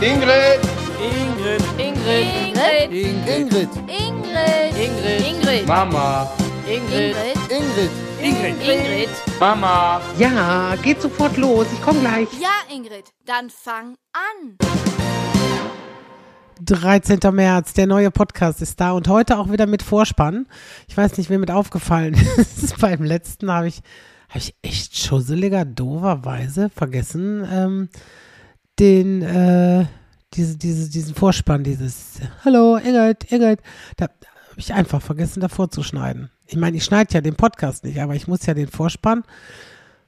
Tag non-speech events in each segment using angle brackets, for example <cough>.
Ingrid. Ingrid. Ingrid. Ingrid. Ingrid. Ingrid. Ingrid. Mama. Ingrid. Ingrid. Ingrid. Ingrid. Mama. Ja, geht sofort los. Ich komme gleich. Ja, Ingrid, dann fang an. 13. März, der neue Podcast ist da und heute auch wieder mit Vorspann. Ich weiß nicht, wem mit aufgefallen ist. Beim letzten habe ich, habe ich echt schusseliger, doverweise vergessen, ähm, den, äh, diese, diese, diesen Vorspann, dieses Hallo, Ingrid, Ingrid. Da habe ich einfach vergessen, davor zu schneiden. Ich meine, ich schneide ja den Podcast nicht, aber ich muss ja den Vorspann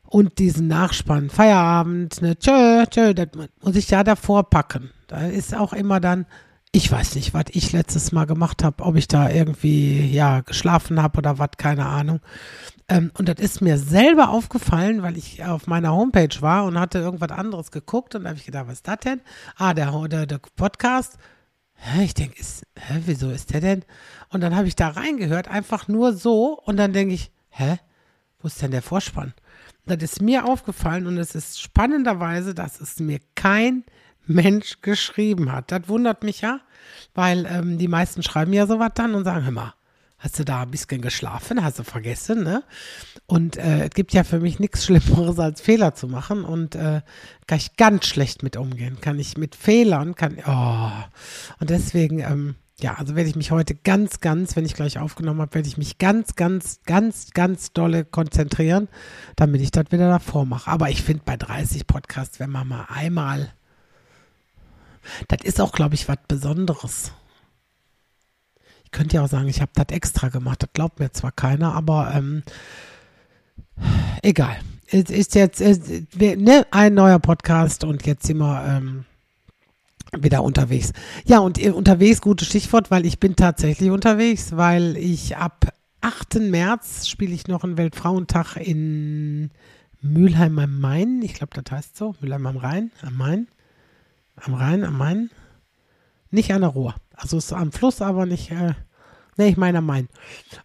und diesen Nachspann, Feierabend, ne, tschö, tschö, das muss ich ja davor packen. Da ist auch immer dann, ich weiß nicht, was ich letztes Mal gemacht habe, ob ich da irgendwie, ja, geschlafen habe oder was, keine Ahnung. Ähm, und das ist mir selber aufgefallen, weil ich auf meiner Homepage war und hatte irgendwas anderes geguckt und da habe ich gedacht, was ist das denn? Ah, der, der, der Podcast. Hä, ich denke, hä, wieso ist der denn? Und dann habe ich da reingehört, einfach nur so und dann denke ich, hä, wo ist denn der Vorspann? Das ist mir aufgefallen und es ist spannenderweise, dass es mir kein Mensch geschrieben hat. Das wundert mich ja, weil ähm, die meisten schreiben ja sowas dann und sagen, hör mal, hast du da ein bisschen geschlafen, hast du vergessen, ne? Und äh, es gibt ja für mich nichts Schlimmeres als Fehler zu machen und äh, kann ich ganz schlecht mit umgehen. Kann ich mit Fehlern, kann, oh. Und deswegen, ähm, ja, also werde ich mich heute ganz, ganz, wenn ich gleich aufgenommen habe, werde ich mich ganz, ganz, ganz, ganz dolle konzentrieren, damit ich das wieder davor mache. Aber ich finde bei 30 Podcasts, wenn man mal einmal, das ist auch, glaube ich, was Besonderes. Ich könnte ja auch sagen, ich habe das extra gemacht. Das glaubt mir zwar keiner, aber ähm, egal. Es ist jetzt es, ne, ein neuer Podcast und jetzt sind wir ähm, wieder unterwegs. Ja, und unterwegs, gutes Stichwort, weil ich bin tatsächlich unterwegs, weil ich ab 8. März spiele ich noch einen Weltfrauentag in Mülheim am Main. Ich glaube, das heißt so. Mülheim am Rhein, am Main. Am Rhein, am Main. Nicht an der Ruhr. Also ist am Fluss, aber nicht, äh, ne, ich meine am Main.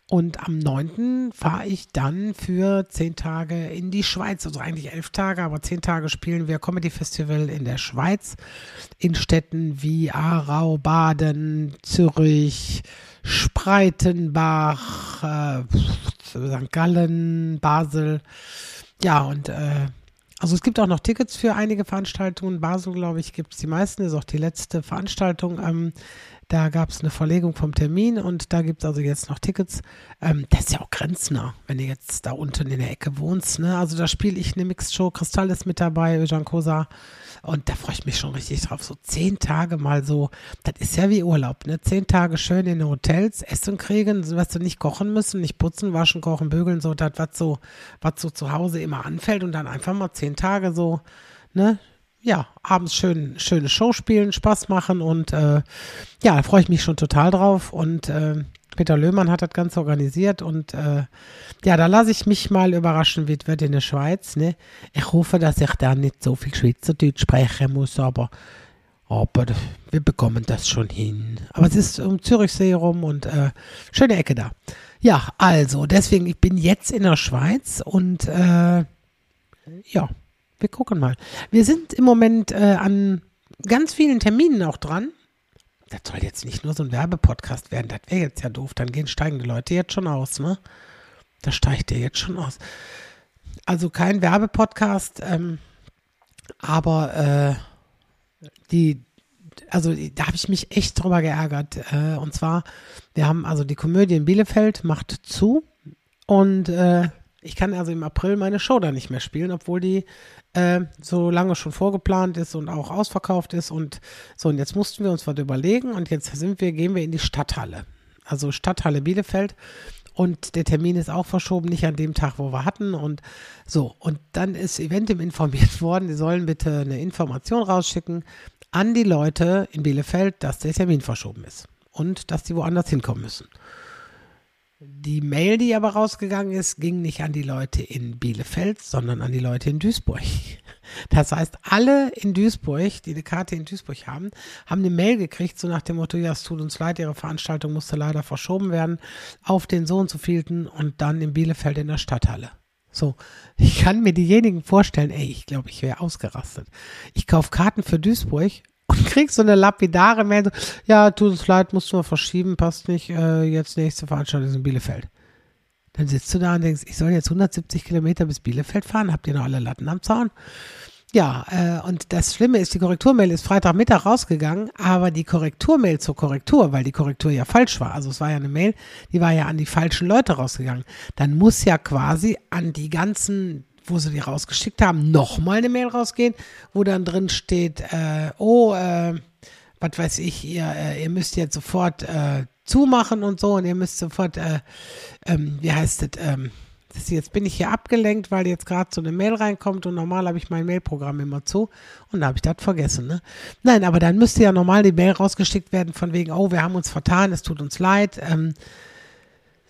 Und am 9. fahre ich dann für 10 Tage in die Schweiz. Also eigentlich 11 Tage, aber 10 Tage spielen wir Comedy Festival in der Schweiz. In Städten wie Aarau, Baden, Zürich, Spreitenbach, äh, St. Gallen, Basel. Ja, und äh, also es gibt auch noch Tickets für einige Veranstaltungen. Basel, glaube ich, gibt es die meisten. Ist auch die letzte Veranstaltung. Ähm, da gab es eine Verlegung vom Termin und da gibt es also jetzt noch Tickets. Ähm, das ist ja auch grenznah, wenn du jetzt da unten in der Ecke wohnst. Ne? Also da spiele ich eine Mixed Show. Kristall ist mit dabei, Öjan Kosa. Und da freue ich mich schon richtig drauf. So zehn Tage mal so, das ist ja wie Urlaub, ne? Zehn Tage schön in Hotels essen kriegen, was du nicht kochen müssen, nicht putzen, waschen, kochen, bügeln, so das, was so, was so zu Hause immer anfällt und dann einfach mal zehn Tage so, ne? Ja, abends schön, schöne Show spielen, Spaß machen und äh, ja, da freue ich mich schon total drauf. Und äh, Peter Löhmann hat das Ganze organisiert und äh, ja, da lasse ich mich mal überraschen, wie es wird in der Schweiz. Ne? Ich hoffe, dass ich da nicht so viel Schweizerdeutsch sprechen muss, aber, aber wir bekommen das schon hin. Aber es ist um Zürichsee rum und äh, schöne Ecke da. Ja, also, deswegen, ich bin jetzt in der Schweiz und äh, ja, wir gucken mal. Wir sind im Moment äh, an ganz vielen Terminen auch dran. Das soll jetzt nicht nur so ein Werbepodcast werden. Das wäre jetzt ja doof. Dann gehen steigende Leute jetzt schon aus, ne? Da steigt der jetzt schon aus. Also kein Werbepodcast, ähm, aber äh, die, also da habe ich mich echt drüber geärgert. Äh, und zwar, wir haben also die Komödie in Bielefeld macht zu und äh, ich kann also im April meine Show da nicht mehr spielen, obwohl die äh, so lange schon vorgeplant ist und auch ausverkauft ist. Und so, und jetzt mussten wir uns was überlegen und jetzt sind wir, gehen wir in die Stadthalle. Also Stadthalle Bielefeld. Und der Termin ist auch verschoben, nicht an dem Tag, wo wir hatten. Und so, und dann ist Eventim informiert <laughs> worden, die sollen bitte eine Information rausschicken an die Leute in Bielefeld, dass der Termin verschoben ist und dass die woanders hinkommen müssen. Die Mail, die aber rausgegangen ist, ging nicht an die Leute in Bielefeld, sondern an die Leute in Duisburg. Das heißt, alle in Duisburg, die eine Karte in Duisburg haben, haben eine Mail gekriegt, so nach dem Motto, ja, es tut uns leid, ihre Veranstaltung musste leider verschoben werden auf den so und so vielten und dann in Bielefeld in der Stadthalle. So, ich kann mir diejenigen vorstellen, ey, ich glaube, ich wäre ausgerastet. Ich kaufe Karten für Duisburg und kriegst so eine lapidare Mail, so, ja, tut uns leid, musst du mal verschieben, passt nicht, äh, jetzt nächste Veranstaltung ist in Bielefeld. Dann sitzt du da und denkst, ich soll jetzt 170 Kilometer bis Bielefeld fahren, habt ihr noch alle Latten am Zaun? Ja, äh, und das Schlimme ist, die Korrekturmail ist Freitagmittag rausgegangen, aber die Korrekturmail zur Korrektur, weil die Korrektur ja falsch war, also es war ja eine Mail, die war ja an die falschen Leute rausgegangen, dann muss ja quasi an die ganzen, wo sie die rausgeschickt haben, nochmal eine Mail rausgehen, wo dann drin steht, äh, oh, äh, was weiß ich, ihr, äh, ihr müsst jetzt sofort äh, zumachen und so und ihr müsst sofort, äh, ähm, wie heißt es, ähm, das, jetzt bin ich hier abgelenkt, weil jetzt gerade so eine Mail reinkommt und normal habe ich mein Mailprogramm immer zu und da habe ich das vergessen. Ne? Nein, aber dann müsste ja normal die Mail rausgeschickt werden von wegen, oh, wir haben uns vertan, es tut uns leid. Ähm,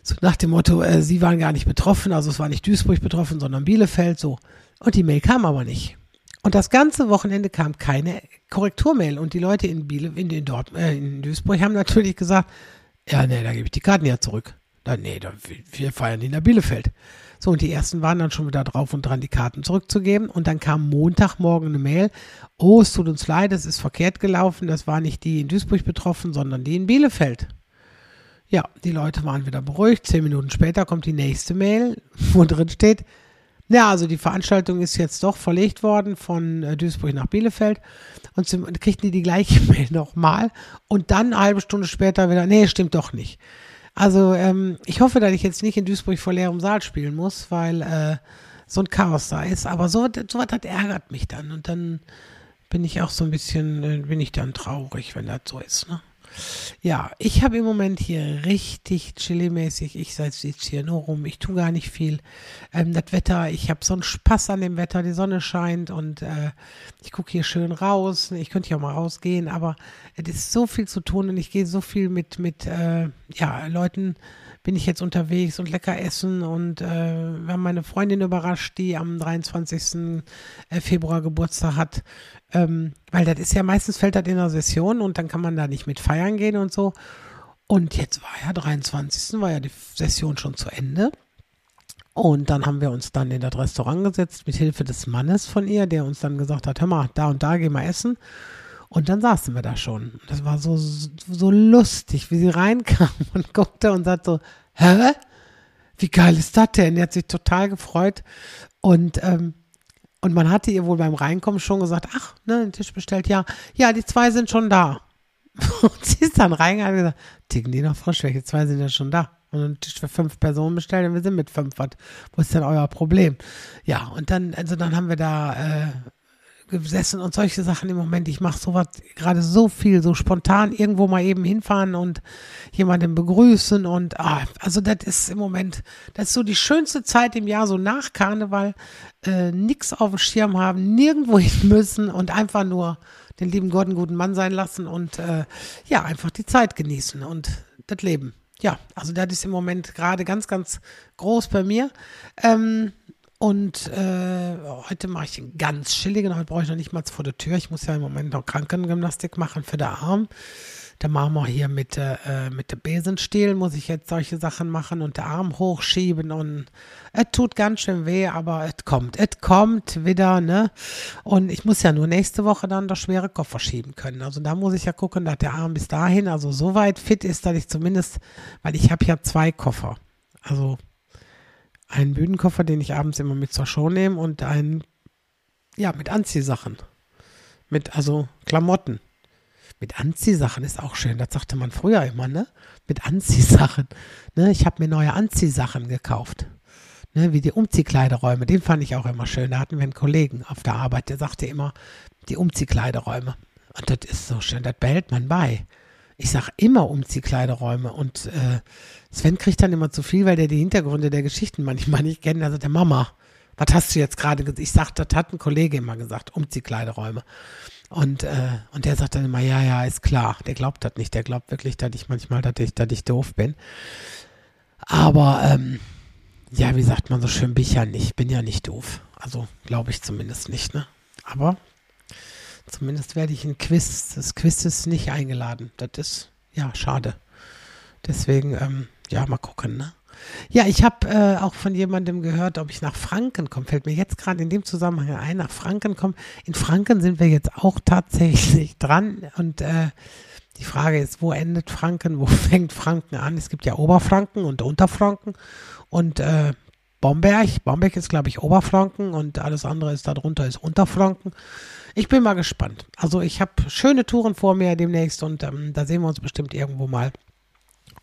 so nach dem Motto, äh, sie waren gar nicht betroffen, also es war nicht Duisburg betroffen, sondern Bielefeld so. Und die Mail kam aber nicht. Und das ganze Wochenende kam keine Korrekturmail und die Leute in Biele, in, in, Dort, äh, in Duisburg haben natürlich gesagt, ja, nee, da gebe ich die Karten ja zurück. Da, nee, da, wir feiern die nach Bielefeld. So, und die ersten waren dann schon wieder drauf und dran, die Karten zurückzugeben. Und dann kam Montagmorgen eine Mail. Oh, es tut uns leid, es ist verkehrt gelaufen. Das war nicht die in Duisburg betroffen, sondern die in Bielefeld. Ja, die Leute waren wieder beruhigt. Zehn Minuten später kommt die nächste Mail, <laughs> wo drin steht, ja, also die Veranstaltung ist jetzt doch verlegt worden von äh, Duisburg nach Bielefeld und zum, kriegten die die gleiche <laughs> Mail nochmal und dann eine halbe Stunde später wieder, nee, stimmt doch nicht. Also ähm, ich hoffe, dass ich jetzt nicht in Duisburg vor leerem Saal spielen muss, weil äh, so ein Chaos da ist. Aber so, so was das ärgert mich dann. Und dann bin ich auch so ein bisschen, äh, bin ich dann traurig, wenn das so ist. Ne? Ja, ich habe im Moment hier richtig chillimäßig. Ich sitze jetzt hier nur rum. Ich tue gar nicht viel. Ähm, das Wetter, ich habe so einen Spaß an dem Wetter. Die Sonne scheint und äh, ich gucke hier schön raus. Ich könnte ja mal rausgehen, aber es ist so viel zu tun und ich gehe so viel mit, mit äh, ja, Leuten bin ich jetzt unterwegs und lecker essen und äh, wir haben meine Freundin überrascht, die am 23. Äh, Februar Geburtstag hat, ähm, weil das ist ja meistens fällt das in der Session und dann kann man da nicht mit feiern gehen und so. Und jetzt war ja 23. war ja die Session schon zu Ende. Und dann haben wir uns dann in das Restaurant gesetzt mit Hilfe des Mannes von ihr, der uns dann gesagt hat, hör mal, da und da gehen wir essen. Und dann saßen wir da schon. Das war so, so lustig, wie sie reinkam <laughs> und guckte und sagte so, hä? Wie geil ist das denn? Die hat sich total gefreut. Und, ähm, und man hatte ihr wohl beim Reinkommen schon gesagt, ach, ne, den Tisch bestellt, ja, ja, die zwei sind schon da. <laughs> Und sie ist dann reingegangen und gesagt, ticken die noch frisch, welche zwei sind ja schon da? Und einen Tisch für fünf Personen bestellt und wir sind mit fünf. Was, wo ist denn euer Problem? Ja, und dann, also dann haben wir da äh, gesessen und solche Sachen im Moment. Ich mache sowas gerade so viel, so spontan irgendwo mal eben hinfahren und jemanden begrüßen und ah, also das ist im Moment, das ist so die schönste Zeit im Jahr, so nach Karneval, äh, nix auf dem Schirm haben, nirgendwo <laughs> hin müssen und einfach nur den lieben Gott einen guten Mann sein lassen und äh, ja, einfach die Zeit genießen und das Leben. Ja, also das ist im Moment gerade ganz, ganz groß bei mir. Ähm, und äh, heute mache ich einen ganz chilligen. Heute brauche ich noch nicht mal vor der Tür. Ich muss ja im Moment noch Krankengymnastik machen für den Arm. Da machen wir hier mit, äh, mit dem Besenstiel, muss ich jetzt solche Sachen machen und den Arm hochschieben und es tut ganz schön weh, aber es kommt. Es kommt wieder, ne? Und ich muss ja nur nächste Woche dann das schwere Koffer schieben können. Also da muss ich ja gucken, dass der Arm bis dahin also so weit fit ist, dass ich zumindest, weil ich habe ja zwei Koffer. Also einen Bühnenkoffer, den ich abends immer mit zur Show nehme und einen, ja, mit Anziehsachen. Mit, also Klamotten. Mit Anziehsachen ist auch schön. Das sagte man früher immer, ne? Mit Anziehsachen. Ne? Ich habe mir neue Anziehsachen gekauft. Ne? Wie die Umziehkleideräume. Den fand ich auch immer schön. Da hatten wir einen Kollegen auf der Arbeit, der sagte immer, die Umziehkleideräume. Und das ist so schön. Das behält man bei. Ich sage immer Umziehkleideräume und äh, Sven kriegt dann immer zu viel, weil der die Hintergründe der Geschichten manchmal nicht kennt. Also der Mama, was hast du jetzt gerade gesagt? Ich sag, das hat ein Kollege immer gesagt, Umziehkleideräume. Und, äh, und der sagt dann immer, ja, ja, ist klar. Der glaubt das nicht. Der glaubt wirklich, dass ich manchmal, dass ich, dass ich doof bin. Aber, ähm, ja, wie sagt man so schön, bin ich ja nicht. Bin ja nicht doof. Also, glaube ich zumindest nicht, ne? Aber zumindest werde ich ein Quiz, das Quiz ist nicht eingeladen. Das ist, ja, schade. Deswegen, ähm, ja, mal gucken, ne? Ja, ich habe äh, auch von jemandem gehört, ob ich nach Franken komme. Fällt mir jetzt gerade in dem Zusammenhang ein, nach Franken kommen. In Franken sind wir jetzt auch tatsächlich <laughs> dran. Und äh, die Frage ist, wo endet Franken? Wo <laughs> fängt Franken an? Es gibt ja Oberfranken und Unterfranken. Und äh, Bomberg. Bomberg ist, glaube ich, Oberfranken und alles andere ist darunter ist Unterfranken. Ich bin mal gespannt. Also ich habe schöne Touren vor mir demnächst und ähm, da sehen wir uns bestimmt irgendwo mal.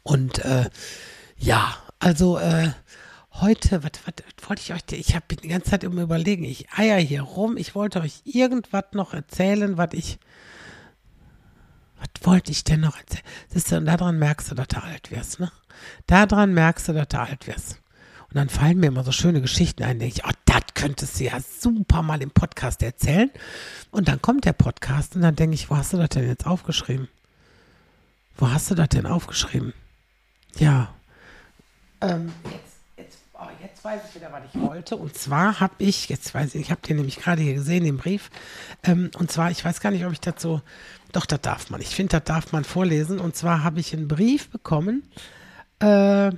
Und äh, ja, also äh, heute, was, wollte ich euch, ich habe die ganze Zeit immer überlegen, ich eier hier rum, ich wollte euch irgendwas noch erzählen, was ich, was wollte ich denn noch erzählen? Siehst du, und daran merkst du, dass du alt wirst, ne? Daran merkst du, dass du alt wirst. Und dann fallen mir immer so schöne Geschichten ein, denke ich, oh, das könntest du ja super mal im Podcast erzählen. Und dann kommt der Podcast und dann denke ich, wo hast du das denn jetzt aufgeschrieben? Wo hast du das denn aufgeschrieben? Ja. Ähm, jetzt, jetzt, oh, jetzt weiß ich wieder, was ich wollte. Und zwar habe ich, jetzt weiß ich, ich habe den nämlich gerade hier gesehen, den Brief. Ähm, und zwar, ich weiß gar nicht, ob ich das so, doch, das darf man. Ich finde, das darf man vorlesen. Und zwar habe ich einen Brief bekommen. Äh,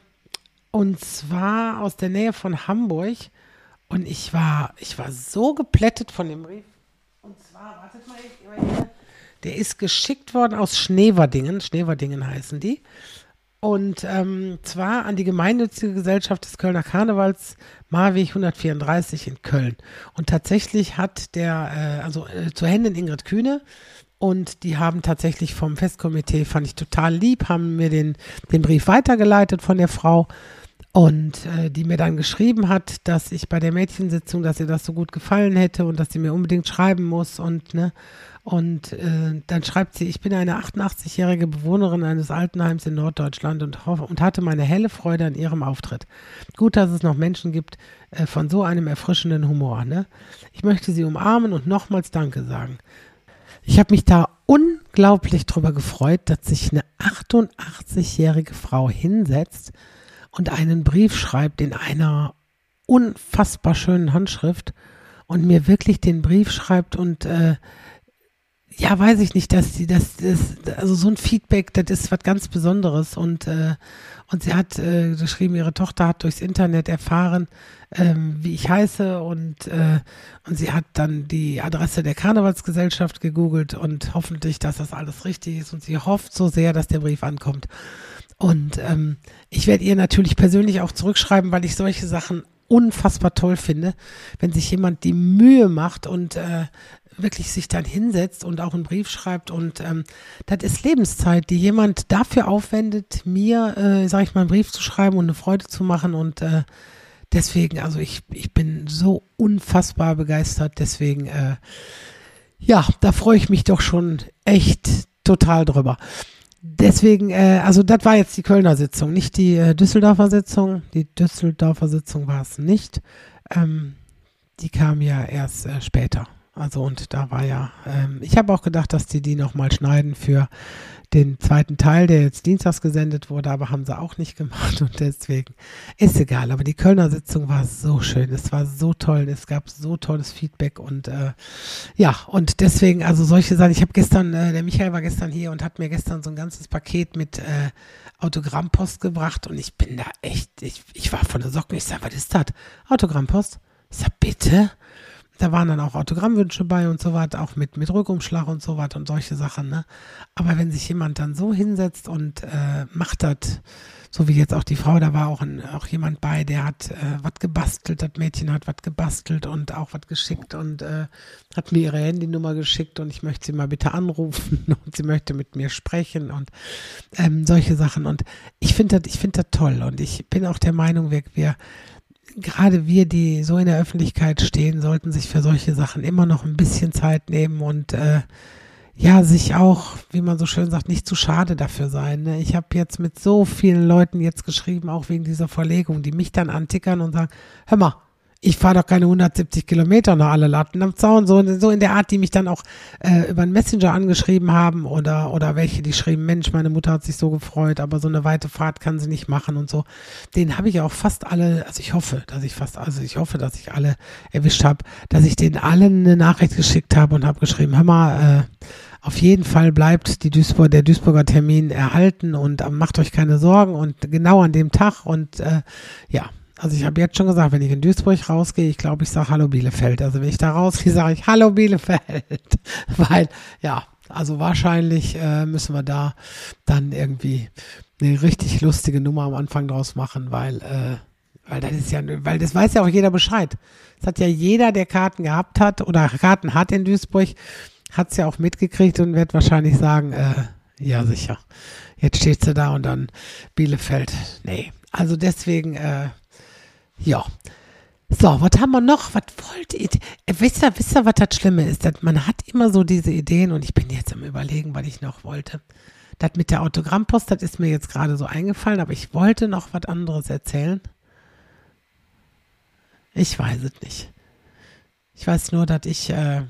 und zwar aus der Nähe von Hamburg. Und ich war, ich war so geplättet von dem Brief. Und zwar, wartet mal, hier, der ist geschickt worden aus Schneverdingen. Schneverdingen heißen die. Und ähm, zwar an die gemeinnützige Gesellschaft des Kölner Karnevals Marweg 134 in Köln. Und tatsächlich hat der, äh, also äh, zu Händen Ingrid Kühne, und die haben tatsächlich vom Festkomitee, fand ich total lieb, haben mir den, den Brief weitergeleitet von der Frau und äh, die mir dann geschrieben hat, dass ich bei der Mädchensitzung, dass ihr das so gut gefallen hätte und dass sie mir unbedingt schreiben muss und ne und äh, dann schreibt sie, ich bin eine 88-jährige Bewohnerin eines Altenheims in Norddeutschland und, hoffe, und hatte meine helle Freude an ihrem Auftritt. Gut, dass es noch Menschen gibt äh, von so einem erfrischenden Humor. Ne? Ich möchte sie umarmen und nochmals Danke sagen. Ich habe mich da unglaublich drüber gefreut, dass sich eine 88-jährige Frau hinsetzt und einen Brief schreibt in einer unfassbar schönen Handschrift und mir wirklich den Brief schreibt und äh, ja, weiß ich nicht, dass sie das, das, also so ein Feedback, das ist was ganz Besonderes und äh, und sie hat äh, geschrieben, ihre Tochter hat durchs Internet erfahren, ähm, wie ich heiße und äh, und sie hat dann die Adresse der Karnevalsgesellschaft gegoogelt und hoffentlich, dass das alles richtig ist und sie hofft so sehr, dass der Brief ankommt. Und ähm, ich werde ihr natürlich persönlich auch zurückschreiben, weil ich solche Sachen unfassbar toll finde, wenn sich jemand die Mühe macht und äh, wirklich sich dann hinsetzt und auch einen Brief schreibt. Und ähm, das ist Lebenszeit, die jemand dafür aufwendet, mir, äh, sage ich mal, einen Brief zu schreiben und eine Freude zu machen. Und äh, deswegen, also ich, ich bin so unfassbar begeistert, deswegen, äh, ja, da freue ich mich doch schon echt total drüber. Deswegen, äh, also das war jetzt die Kölner Sitzung, nicht die äh, Düsseldorfer Sitzung. Die Düsseldorfer Sitzung war es nicht. Ähm, die kam ja erst äh, später. Also und da war ja, ähm, ich habe auch gedacht, dass die die nochmal schneiden für den zweiten Teil, der jetzt dienstags gesendet wurde, aber haben sie auch nicht gemacht und deswegen ist egal. Aber die Kölner Sitzung war so schön, es war so toll, es gab so tolles Feedback und äh, ja, und deswegen, also solche Sachen, ich habe gestern, äh, der Michael war gestern hier und hat mir gestern so ein ganzes Paket mit äh, Autogrammpost gebracht und ich bin da echt, ich, ich war von der Socken, ich sag, was ist das? Autogrammpost? Ich sag, bitte? Da waren dann auch Autogrammwünsche bei und so weiter, auch mit, mit Rückumschlag und so weiter und solche Sachen, ne? Aber wenn sich jemand dann so hinsetzt und äh, macht das, so wie jetzt auch die Frau, da war auch, ein, auch jemand bei, der hat äh, was gebastelt, das Mädchen hat was gebastelt und auch was geschickt und äh, hat mir ihre Handynummer geschickt und ich möchte sie mal bitte anrufen <laughs> und sie möchte mit mir sprechen und ähm, solche Sachen. Und ich finde das, das toll und ich bin auch der Meinung, wir, wir gerade wir, die so in der Öffentlichkeit stehen, sollten sich für solche Sachen immer noch ein bisschen Zeit nehmen und äh, ja, sich auch, wie man so schön sagt, nicht zu schade dafür sein. Ne? Ich habe jetzt mit so vielen Leuten jetzt geschrieben, auch wegen dieser Verlegung, die mich dann antickern und sagen, hör mal, ich fahre doch keine 170 Kilometer nach alle Latten am Zaun, so, so in der Art, die mich dann auch äh, über einen Messenger angeschrieben haben oder, oder welche, die schrieben, Mensch, meine Mutter hat sich so gefreut, aber so eine weite Fahrt kann sie nicht machen und so. Den habe ich auch fast alle, also ich hoffe, dass ich fast, also ich hoffe, dass ich alle erwischt habe, dass ich denen allen eine Nachricht geschickt habe und habe geschrieben, hör mal, äh, auf jeden Fall bleibt die Duisburg, der Duisburger Termin erhalten und äh, macht euch keine Sorgen und genau an dem Tag und äh, ja, also ich habe jetzt schon gesagt, wenn ich in Duisburg rausgehe, ich glaube, ich sage Hallo Bielefeld. Also wenn ich da rausgehe, sage ich Hallo Bielefeld. <laughs> Weil, ja, also wahrscheinlich äh, müssen wir da dann irgendwie eine richtig lustige Nummer am Anfang draus machen, weil, äh, weil das ist ja, weil das weiß ja auch jeder Bescheid. Das hat ja jeder, der Karten gehabt hat oder Karten hat in Duisburg, hat es ja auch mitgekriegt und wird wahrscheinlich sagen, äh, ja sicher. Jetzt steht sie da und dann Bielefeld. Nee. Also deswegen, äh, ja. So, was haben wir noch? Was wollt ihr? Wisst ihr, wisst ihr, was das Schlimme ist? Dass man hat immer so diese Ideen und ich bin jetzt am Überlegen, was ich noch wollte. Das mit der Autogrammpost, das ist mir jetzt gerade so eingefallen, aber ich wollte noch was anderes erzählen. Ich weiß es nicht. Ich weiß nur, dass ich, äh,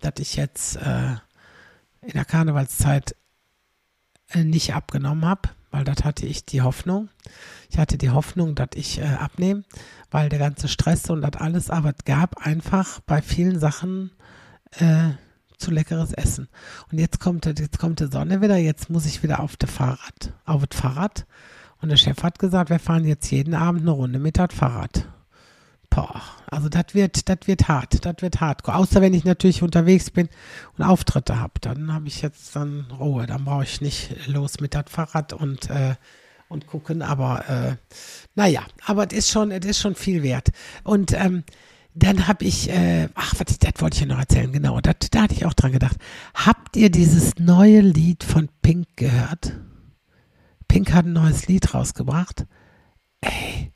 dass ich jetzt äh, in der Karnevalszeit äh, nicht abgenommen habe, weil das hatte ich die Hoffnung. Ich hatte die Hoffnung, dass ich äh, abnehme, weil der ganze Stress und das alles, aber es gab einfach bei vielen Sachen äh, zu leckeres Essen. Und jetzt kommt, jetzt kommt die Sonne wieder, jetzt muss ich wieder auf das Fahrrad, auf das Fahrrad. Und der Chef hat gesagt, wir fahren jetzt jeden Abend eine Runde mit das Fahrrad. Boah, also das wird, das wird hart, das wird hart. Außer wenn ich natürlich unterwegs bin und Auftritte habe, dann habe ich jetzt dann Ruhe, dann brauche ich nicht los mit das Fahrrad und äh, und gucken, aber äh, naja, aber es ist schon, es ist schon viel wert. Und ähm, dann habe ich, äh, ach, was, das wollte ich ja noch erzählen, genau, dat, da hatte ich auch dran gedacht. Habt ihr dieses neue Lied von Pink gehört? Pink hat ein neues Lied rausgebracht. Ey,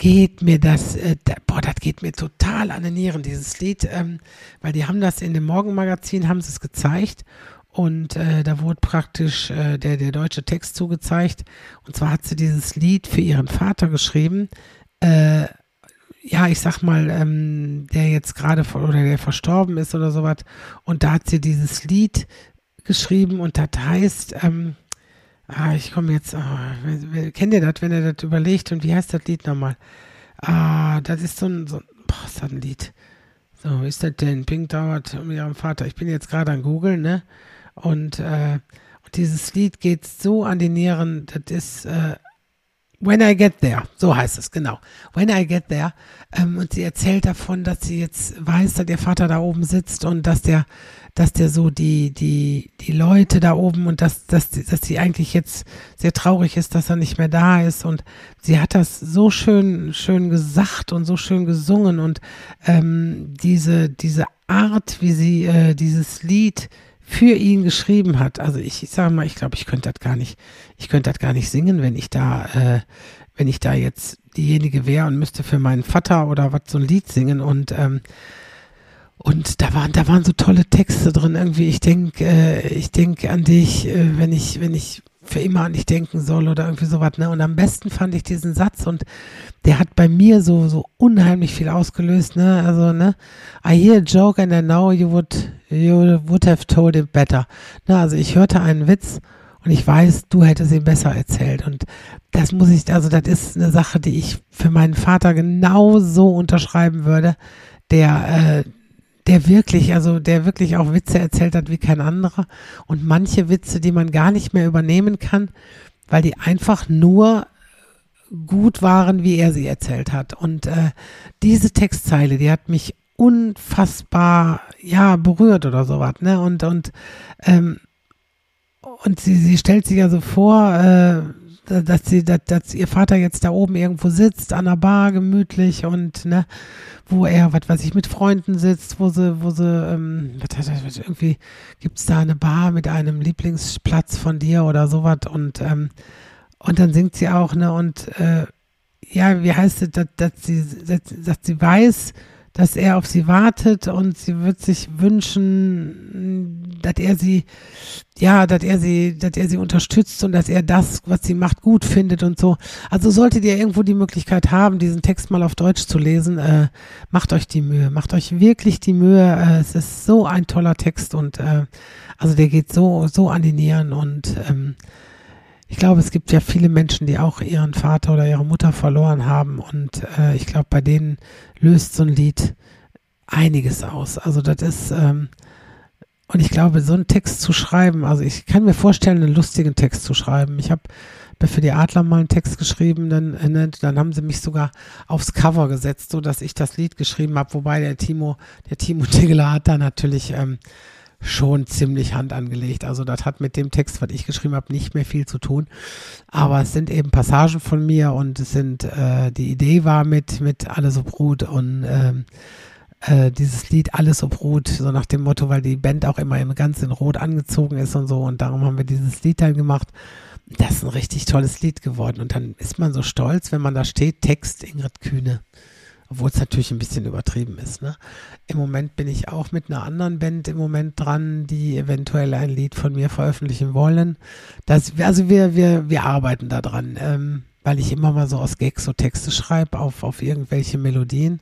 geht mir das, äh, da, boah, das geht mir total an den Nieren, dieses Lied, ähm, weil die haben das in dem Morgenmagazin, haben sie es gezeigt und äh, da wurde praktisch äh, der, der deutsche Text zugezeigt. Und zwar hat sie dieses Lied für ihren Vater geschrieben. Äh, ja, ich sag mal, ähm, der jetzt gerade oder der verstorben ist oder sowas. Und da hat sie dieses Lied geschrieben und das heißt, ähm, ah, ich komme jetzt, oh, kennt ihr das, wenn ihr das überlegt und wie heißt das Lied nochmal? Ah, das ist so ein, so, boah, ist das ein Lied. So, wie ist das denn? Pink dauert um ihren Vater. Ich bin jetzt gerade an Google, ne? Und, äh, und dieses Lied geht so an die Nieren, das ist äh, When I Get There, so heißt es, genau. When I Get There. Ähm, und sie erzählt davon, dass sie jetzt weiß, dass ihr Vater da oben sitzt und dass der, dass der so die, die, die Leute da oben und dass, dass, dass sie eigentlich jetzt sehr traurig ist, dass er nicht mehr da ist. Und sie hat das so schön, schön gesagt und so schön gesungen und ähm, diese, diese Art, wie sie äh, dieses Lied für ihn geschrieben hat. Also ich, ich sage mal, ich glaube, ich könnte das gar nicht, ich könnte das gar nicht singen, wenn ich da, äh, wenn ich da jetzt diejenige wäre und müsste für meinen Vater oder was so ein Lied singen und ähm, und da waren, da waren so tolle Texte drin. Irgendwie, ich denke, äh, ich denke an dich, äh, wenn ich, wenn ich für immer an dich denken soll oder irgendwie sowas. Ne? Und am besten fand ich diesen Satz und der hat bei mir so, so unheimlich viel ausgelöst. Ne? Also, ne? I hear a joke and I know you would, you would have told it better. Ne? Also ich hörte einen Witz und ich weiß, du hättest ihn besser erzählt. Und das muss ich, also das ist eine Sache, die ich für meinen Vater genau so unterschreiben würde, der, äh, der wirklich, also der wirklich auch Witze erzählt hat wie kein anderer und manche Witze, die man gar nicht mehr übernehmen kann, weil die einfach nur gut waren, wie er sie erzählt hat. Und äh, diese Textzeile, die hat mich unfassbar, ja, berührt oder sowas, ne? Und, und, ähm, und sie, sie stellt sich also vor, äh, dass sie, dass, dass ihr Vater jetzt da oben irgendwo sitzt, an der Bar, gemütlich und, ne, wo er, was weiß ich, mit Freunden sitzt, wo sie, wo sie, ähm, was, was, irgendwie gibt's da eine Bar mit einem Lieblingsplatz von dir oder sowas und, ähm, und dann singt sie auch, ne, und, äh, ja, wie heißt es, dass, dass sie, dass, dass sie weiß, dass er auf sie wartet und sie wird sich wünschen, dass er sie, ja, dass er sie, dass er sie unterstützt und dass er das, was sie macht, gut findet und so. Also solltet ihr irgendwo die Möglichkeit haben, diesen Text mal auf Deutsch zu lesen, äh, macht euch die Mühe, macht euch wirklich die Mühe. Äh, es ist so ein toller Text und äh, also der geht so, so an die Nieren und ähm, ich glaube, es gibt ja viele Menschen, die auch ihren Vater oder ihre Mutter verloren haben und äh, ich glaube, bei denen löst so ein Lied einiges aus. Also das ist ähm, und ich glaube, so einen Text zu schreiben, also ich kann mir vorstellen, einen lustigen Text zu schreiben. Ich habe für die Adler mal einen Text geschrieben, dann, äh, dann haben sie mich sogar aufs Cover gesetzt, so dass ich das Lied geschrieben habe, wobei der Timo, der Timo <laughs> Tiggeler hat da natürlich ähm, schon ziemlich Hand angelegt. Also das hat mit dem Text, was ich geschrieben habe, nicht mehr viel zu tun. Aber es sind eben Passagen von mir und es sind, äh, die Idee war mit, mit Alles so Brut und ähm, äh, dieses Lied Alles so Brut, so nach dem Motto, weil die Band auch immer im ganz in Rot angezogen ist und so und darum haben wir dieses Lied dann gemacht. Das ist ein richtig tolles Lied geworden und dann ist man so stolz, wenn man da steht, Text Ingrid Kühne obwohl es natürlich ein bisschen übertrieben ist. Ne? Im Moment bin ich auch mit einer anderen Band im Moment dran, die eventuell ein Lied von mir veröffentlichen wollen. Das, also wir, wir, wir arbeiten da dran, ähm, weil ich immer mal so aus Gags so Texte schreibe auf, auf irgendwelche Melodien.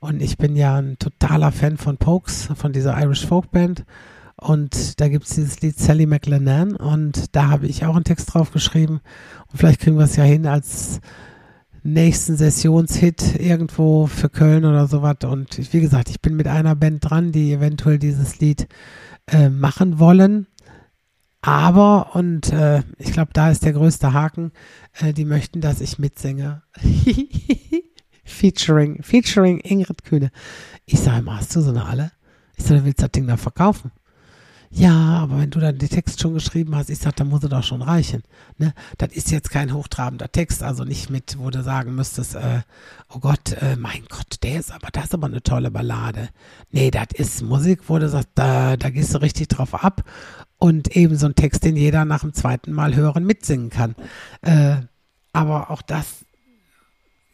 Und ich bin ja ein totaler Fan von Pokes, von dieser Irish Folk Band. Und da gibt es dieses Lied Sally McLennan und da habe ich auch einen Text drauf geschrieben. Und vielleicht kriegen wir es ja hin als nächsten Sessionshit irgendwo für Köln oder sowas. Und wie gesagt, ich bin mit einer Band dran, die eventuell dieses Lied äh, machen wollen. Aber, und äh, ich glaube, da ist der größte Haken, äh, die möchten, dass ich mitsinge. <laughs> featuring, featuring Ingrid Kühne. Ich sage immer, hast du so eine alle? Ich sage, du willst das Ding da verkaufen? Ja, aber wenn du dann den Text schon geschrieben hast, ich sag, dann muss es doch schon reichen. Ne? Das ist jetzt kein hochtrabender Text, also nicht mit, wo du sagen müsstest, äh, oh Gott, äh, mein Gott, der ist aber, das ist aber eine tolle Ballade. Nee, das ist Musik, wo du sagst, da, da gehst du richtig drauf ab. Und eben so ein Text, den jeder nach dem zweiten Mal hören mitsingen kann. Äh, aber auch das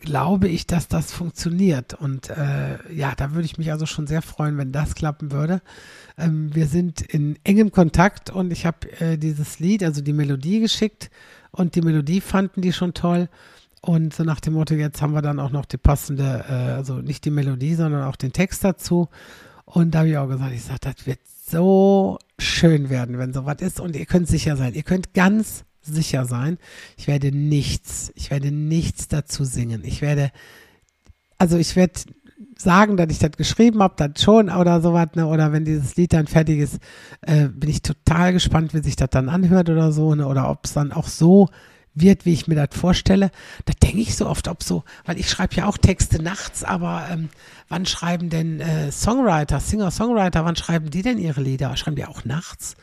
glaube ich, dass das funktioniert. Und äh, ja, da würde ich mich also schon sehr freuen, wenn das klappen würde. Ähm, wir sind in engem Kontakt und ich habe äh, dieses Lied, also die Melodie geschickt und die Melodie fanden die schon toll. Und so nach dem Motto, jetzt haben wir dann auch noch die passende, äh, also nicht die Melodie, sondern auch den Text dazu. Und da habe ich auch gesagt, ich sage, das wird so schön werden, wenn sowas ist. Und ihr könnt sicher sein, ihr könnt ganz sicher sein, ich werde nichts, ich werde nichts dazu singen. Ich werde, also ich werde sagen, dass ich das geschrieben habe, dann schon oder sowas, ne? oder wenn dieses Lied dann fertig ist, äh, bin ich total gespannt, wie sich das dann anhört oder so, ne? oder ob es dann auch so wird, wie ich mir das vorstelle. Da denke ich so oft, ob so, weil ich schreibe ja auch Texte nachts, aber ähm, wann schreiben denn äh, Songwriter, Singer-Songwriter, wann schreiben die denn ihre Lieder? Schreiben die auch nachts?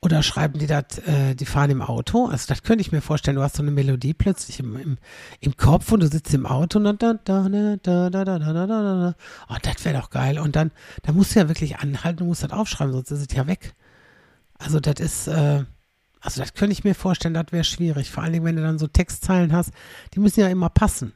Oder schreiben die das, äh, die fahren im Auto? Also das könnte ich mir vorstellen. Du hast so eine Melodie plötzlich im, im, im Kopf und du sitzt im Auto und dann da, da, da, da, da, da, da, da, da. Oh, das wäre doch geil. Und dann, da musst du ja wirklich anhalten, du musst das aufschreiben, sonst ist es ja weg. Also das ist, äh, also das könnte ich mir vorstellen, das wäre schwierig. Vor allen Dingen, wenn du dann so Textzeilen hast, die müssen ja immer passen.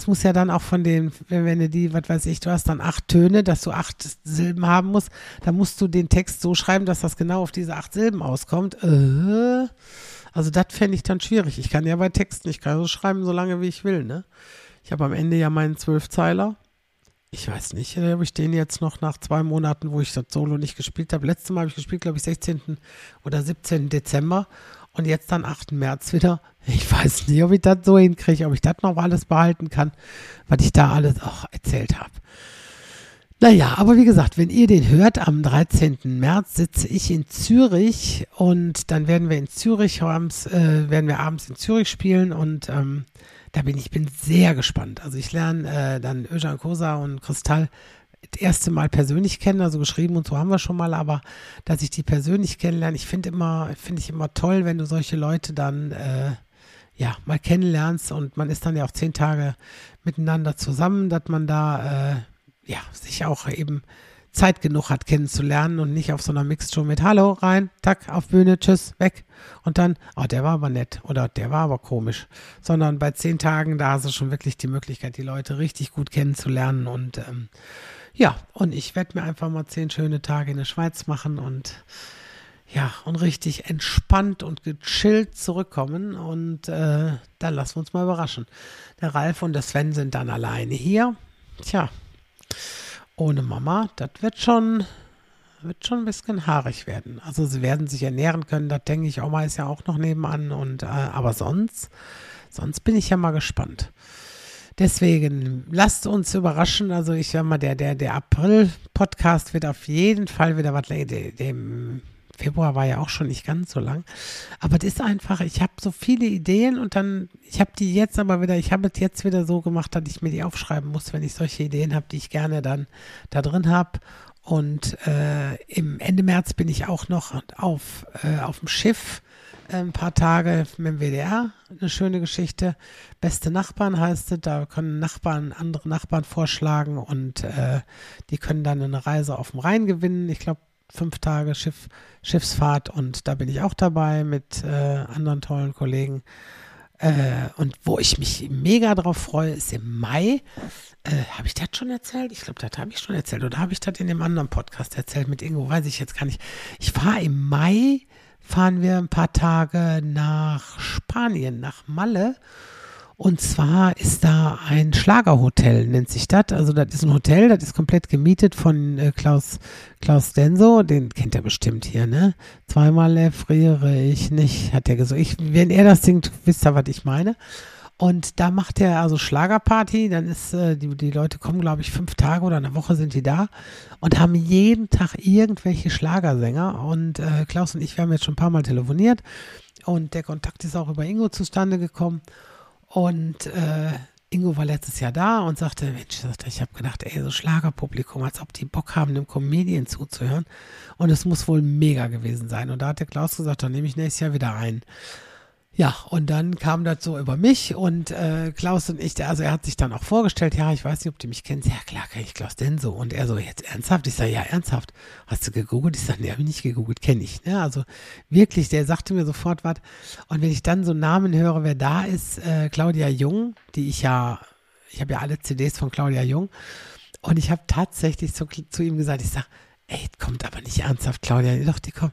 Es muss ja dann auch von den, wenn du die, was weiß ich, du hast dann acht Töne, dass du acht Silben haben musst, dann musst du den Text so schreiben, dass das genau auf diese acht Silben auskommt. Äh, also das fände ich dann schwierig. Ich kann ja bei Texten, ich kann so schreiben, so lange wie ich will, ne? Ich habe am Ende ja meinen Zwölfzeiler. Ich weiß nicht, äh, ob ich den jetzt noch nach zwei Monaten, wo ich das Solo nicht gespielt habe. Letztes Mal habe ich gespielt, glaube ich, 16. oder 17. Dezember. Und jetzt dann 8. März wieder. Ich weiß nicht, ob ich das so hinkriege, ob ich das noch alles behalten kann, was ich da alles auch erzählt habe. Naja, aber wie gesagt, wenn ihr den hört, am 13. März sitze ich in Zürich und dann werden wir in Zürich abends, äh, werden wir abends in Zürich spielen und ähm, da bin ich bin sehr gespannt. Also ich lerne äh, dann Öjan Kosa und Kristall das erste Mal persönlich kennen, also geschrieben und so haben wir schon mal, aber dass ich die persönlich kennenlerne, ich finde immer, finde ich immer toll, wenn du solche Leute dann äh, ja mal kennenlernst und man ist dann ja auch zehn Tage miteinander zusammen, dass man da äh, ja sich auch eben Zeit genug hat kennenzulernen und nicht auf so einer Mixture mit Hallo rein, tack, auf Bühne, tschüss, weg. Und dann, oh, der war aber nett oder der war aber komisch. Sondern bei zehn Tagen, da hast du schon wirklich die Möglichkeit, die Leute richtig gut kennenzulernen und ähm, ja, und ich werde mir einfach mal zehn schöne Tage in der Schweiz machen und ja, und richtig entspannt und gechillt zurückkommen. Und äh, dann lassen wir uns mal überraschen. Der Ralf und der Sven sind dann alleine hier. Tja, ohne Mama, das wird schon, wird schon ein bisschen haarig werden. Also sie werden sich ernähren können, das denke ich. Oma ist ja auch noch nebenan. Und äh, aber sonst, sonst bin ich ja mal gespannt. Deswegen lasst uns überraschen. Also ich sag mal, der, der, der April-Podcast wird auf jeden Fall wieder was. Dem Februar war ja auch schon nicht ganz so lang. Aber das ist einfach, ich habe so viele Ideen und dann, ich habe die jetzt aber wieder, ich habe es jetzt wieder so gemacht, dass ich mir die aufschreiben muss, wenn ich solche Ideen habe, die ich gerne dann da drin habe. Und äh, im Ende März bin ich auch noch auf, äh, auf dem Schiff ein paar Tage mit dem WDR. Eine schöne Geschichte. Beste Nachbarn heißt es. Da können Nachbarn andere Nachbarn vorschlagen und äh, die können dann eine Reise auf dem Rhein gewinnen. Ich glaube, fünf Tage Schiff, Schiffsfahrt und da bin ich auch dabei mit äh, anderen tollen Kollegen. Äh, und wo ich mich mega drauf freue, ist im Mai. Äh, habe ich das schon erzählt? Ich glaube, das habe ich schon erzählt. Oder habe ich das in dem anderen Podcast erzählt mit Ingo? Weiß ich jetzt gar nicht. Ich fahre im Mai, fahren wir ein paar Tage nach Spanien, nach Malle. Und zwar ist da ein Schlagerhotel, nennt sich das. Also das ist ein Hotel, das ist komplett gemietet von äh, Klaus, Klaus Denso. Den kennt er bestimmt hier, ne? Zweimal friere ich nicht, hat er gesagt. Ich, wenn er das singt, wisst ihr, was ich meine. Und da macht er also Schlagerparty. Dann ist, äh, die, die Leute kommen, glaube ich, fünf Tage oder eine Woche sind die da und haben jeden Tag irgendwelche Schlagersänger. Und äh, Klaus und ich, wir haben jetzt schon ein paar Mal telefoniert. Und der Kontakt ist auch über Ingo zustande gekommen. Und äh, Ingo war letztes Jahr da und sagte, Mensch, ich habe gedacht, ey, so Schlagerpublikum, als ob die Bock haben, dem Comedian zuzuhören. Und es muss wohl mega gewesen sein. Und da hat der Klaus gesagt, dann nehme ich nächstes Jahr wieder ein. Ja, und dann kam das so über mich und äh, Klaus und ich, also er hat sich dann auch vorgestellt, ja, ich weiß nicht, ob du mich kennst. Ja, klar, kenne ich Klaus denn so. Und er so, jetzt ernsthaft? Ich sage, ja, ernsthaft. Hast du gegoogelt? Ich sage, nee, habe ich nicht gegoogelt, kenne ich. Ne? Also wirklich, der sagte mir sofort was. Und wenn ich dann so Namen höre, wer da ist, äh, Claudia Jung, die ich ja, ich habe ja alle CDs von Claudia Jung. Und ich habe tatsächlich zu, zu ihm gesagt, ich sage, ey, kommt aber nicht ernsthaft, Claudia. Doch, die kommt.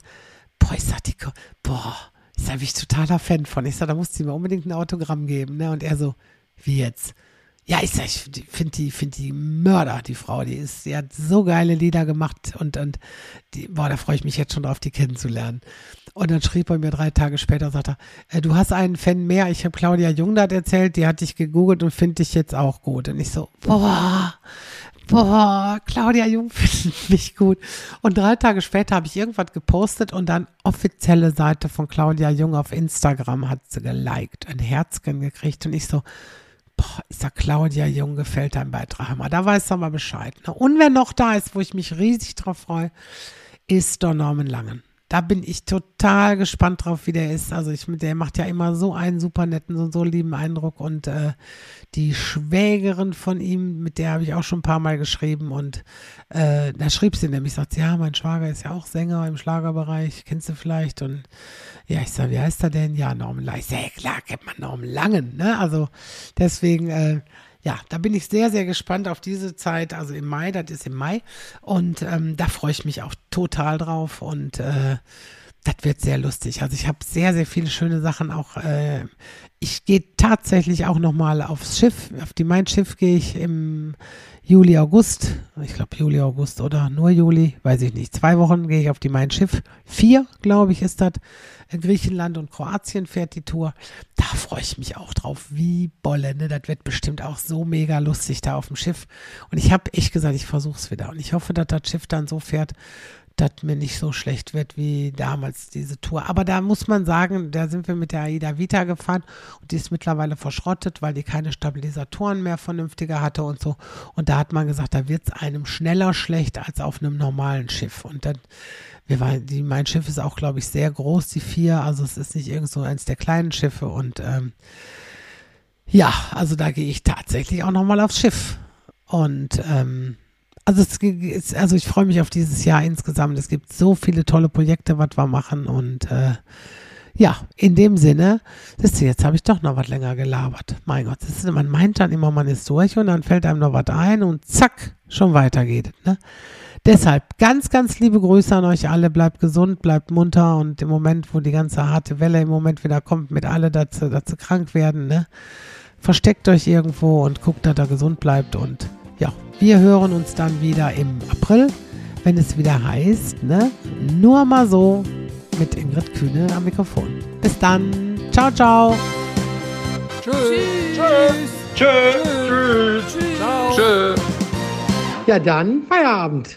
Boah, ich sag, die kommt. Boah ich sage, bin ich totaler Fan von. Ich sage, da musst du mir unbedingt ein Autogramm geben. Ne? Und er so, wie jetzt? Ja, ich sage, ich finde die, find die Mörder, die Frau. Die ist, die hat so geile Lieder gemacht und, und die, boah, da freue ich mich jetzt schon drauf, die kennenzulernen. Und dann schrieb er mir drei Tage später, sagt er, äh, du hast einen Fan mehr. Ich habe Claudia Jungdart erzählt, die hat dich gegoogelt und finde dich jetzt auch gut. Und ich so, boah, boah, Claudia Jung <laughs> findet mich gut. Und drei Tage später habe ich irgendwas gepostet und dann offizielle Seite von Claudia Jung auf Instagram hat sie geliked, ein Herzchen gekriegt und ich so, boah, ich sag, Claudia Jung gefällt dein Beitrag. Mal, da weiß er mal Bescheid. Ne? Und wer noch da ist, wo ich mich riesig drauf freue, ist Don Norman Langen da bin ich total gespannt drauf, wie der ist. Also ich, der macht ja immer so einen super netten, so, so lieben Eindruck und äh, die Schwägerin von ihm, mit der habe ich auch schon ein paar Mal geschrieben und äh, da schrieb sie nämlich, sagt, ja, mein Schwager ist ja auch Sänger im Schlagerbereich, kennst du vielleicht? Und ja, ich sage, wie heißt er denn? Ja, Norman Langen. Ich sage, klar, kennt man Norman Langen, ne? Also deswegen, äh, ja, da bin ich sehr, sehr gespannt auf diese Zeit. Also im Mai, das ist im Mai. Und ähm, da freue ich mich auch total drauf. Und äh, das wird sehr lustig. Also ich habe sehr, sehr viele schöne Sachen auch. Äh, ich gehe tatsächlich auch nochmal aufs Schiff. Auf die Mein Schiff gehe ich im Juli, August. Ich glaube Juli, August oder nur Juli, weiß ich nicht. Zwei Wochen gehe ich auf die Mein Schiff. Vier, glaube ich, ist das. Griechenland und Kroatien fährt die Tour. Da freue ich mich auch drauf. Wie Bolle, ne? Das wird bestimmt auch so mega lustig da auf dem Schiff. Und ich habe echt gesagt, ich versuche es wieder. Und ich hoffe, dass das Schiff dann so fährt, dass mir nicht so schlecht wird wie damals diese Tour. Aber da muss man sagen, da sind wir mit der AIDA Vita gefahren und die ist mittlerweile verschrottet, weil die keine Stabilisatoren mehr vernünftiger hatte und so. Und da hat man gesagt, da wird es einem schneller schlecht als auf einem normalen Schiff. Und dann wir waren, die, mein Schiff ist auch, glaube ich, sehr groß, die vier. Also es ist nicht irgend so eins der kleinen Schiffe. Und ähm, ja, also da gehe ich tatsächlich auch nochmal aufs Schiff. Und ähm, also, es, also ich freue mich auf dieses Jahr insgesamt. Es gibt so viele tolle Projekte, was wir machen. Und äh, ja, in dem Sinne, siehst du, jetzt habe ich doch noch was länger gelabert. Mein Gott, ist, man meint dann immer, man ist durch und dann fällt einem noch was ein und zack, schon weiter geht es. Ne? Deshalb ganz, ganz liebe Grüße an euch alle. Bleibt gesund, bleibt munter und im Moment, wo die ganze harte Welle im Moment wieder kommt, mit alle, dass sie krank werden, ne? Versteckt euch irgendwo und guckt, dass ihr gesund bleibt. Und ja, wir hören uns dann wieder im April, wenn es wieder heißt, ne? Nur mal so mit Ingrid Kühne am Mikrofon. Bis dann. Ciao, ciao. Tschüss. Tschüss. Tschö. Tschüss. Ciao. Tschö. Ja, dann Feierabend.